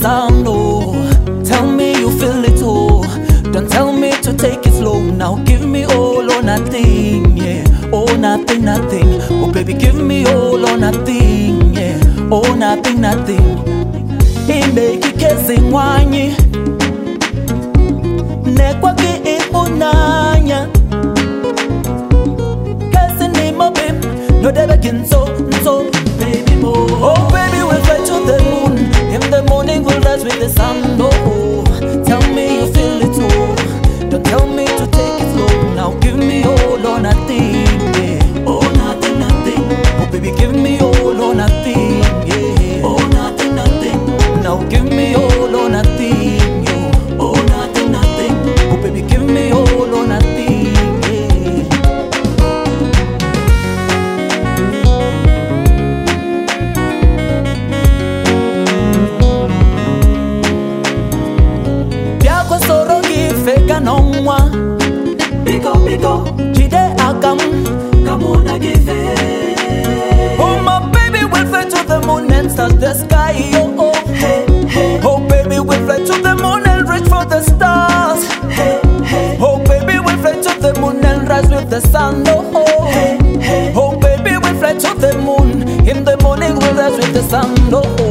sun, oh. Tell me you feel it, oh. Don't tell me to take it slow. Now give me all or nothing, yeah. Oh, nothing, nothing. Oh, baby, give me all or nothing, yeah. Oh, nothing, nothing. Imeki kezi ngwanyi Nekwa ki ipunanya Kezi Biko biko jide akam kamuna gife oh my baby will fly to the moon and touch the sky. Oh oh. Hey hey. Oh baby will fly to the moon and reach for the stars. Hey hey. Oh baby will fly to the moon and rise with the sun. Oh oh. Hey hey. Oh baby will fly to the moon. In the morning we'll rise with the sun. Oh, oh.